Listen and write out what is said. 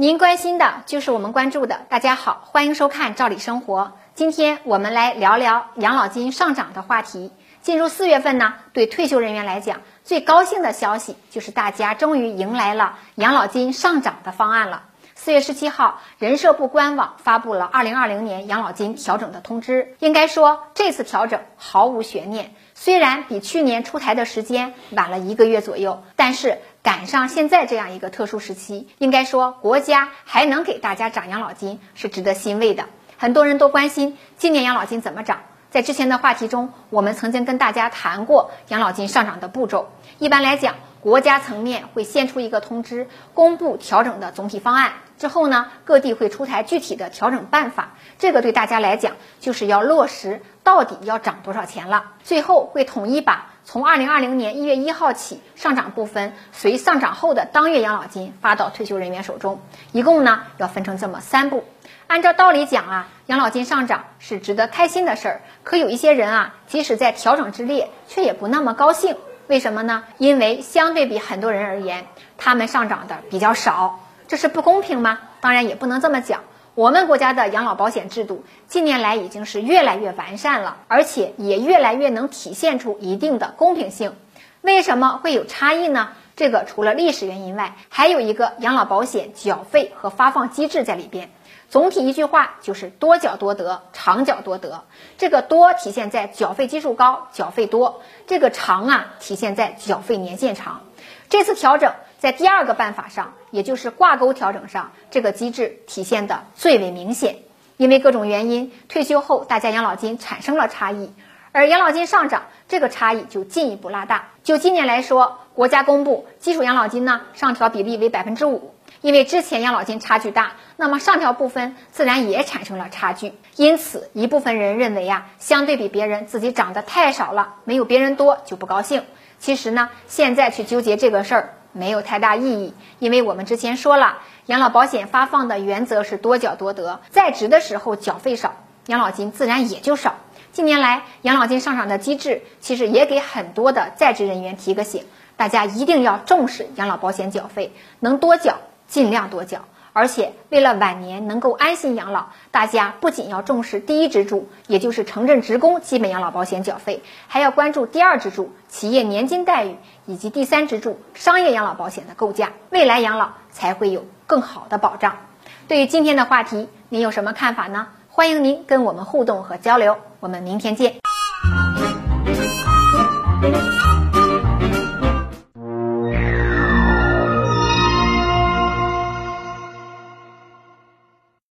您关心的就是我们关注的。大家好，欢迎收看《赵理生活》。今天我们来聊聊养老金上涨的话题。进入四月份呢，对退休人员来讲，最高兴的消息就是大家终于迎来了养老金上涨的方案了。四月十七号，人社部官网发布了二零二零年养老金调整的通知。应该说，这次调整毫无悬念。虽然比去年出台的时间晚了一个月左右，但是赶上现在这样一个特殊时期，应该说国家还能给大家涨养老金是值得欣慰的。很多人都关心今年养老金怎么涨。在之前的话题中，我们曾经跟大家谈过养老金上涨的步骤。一般来讲，国家层面会先出一个通知，公布调整的总体方案。之后呢，各地会出台具体的调整办法。这个对大家来讲，就是要落实到底要涨多少钱了。最后会统一把从二零二零年一月一号起上涨部分随上涨后的当月养老金发到退休人员手中。一共呢要分成这么三步。按照道理讲啊，养老金上涨是值得开心的事儿。可有一些人啊，即使在调整之列，却也不那么高兴。为什么呢？因为相对比很多人而言，他们上涨的比较少。这是不公平吗？当然也不能这么讲。我们国家的养老保险制度近年来已经是越来越完善了，而且也越来越能体现出一定的公平性。为什么会有差异呢？这个除了历史原因外，还有一个养老保险缴费和发放机制在里边。总体一句话就是多缴多得，长缴多得。这个多体现在缴费基数高，缴费多；这个长啊，体现在缴费年限长。这次调整。在第二个办法上，也就是挂钩调整上，这个机制体现的最为明显。因为各种原因，退休后大家养老金产生了差异，而养老金上涨，这个差异就进一步拉大。就今年来说，国家公布基础养老金呢上调比例为百分之五，因为之前养老金差距大，那么上调部分自然也产生了差距。因此，一部分人认为呀，相对比别人自己涨得太少了，没有别人多就不高兴。其实呢，现在去纠结这个事儿。没有太大意义，因为我们之前说了，养老保险发放的原则是多缴多得，在职的时候缴费少，养老金自然也就少。近年来养老金上涨的机制，其实也给很多的在职人员提个醒，大家一定要重视养老保险缴费，能多缴尽量多缴。而且，为了晚年能够安心养老，大家不仅要重视第一支柱，也就是城镇职工基本养老保险缴费，还要关注第二支柱企业年金待遇以及第三支柱商业养老保险的构架，未来养老才会有更好的保障。对于今天的话题，您有什么看法呢？欢迎您跟我们互动和交流。我们明天见。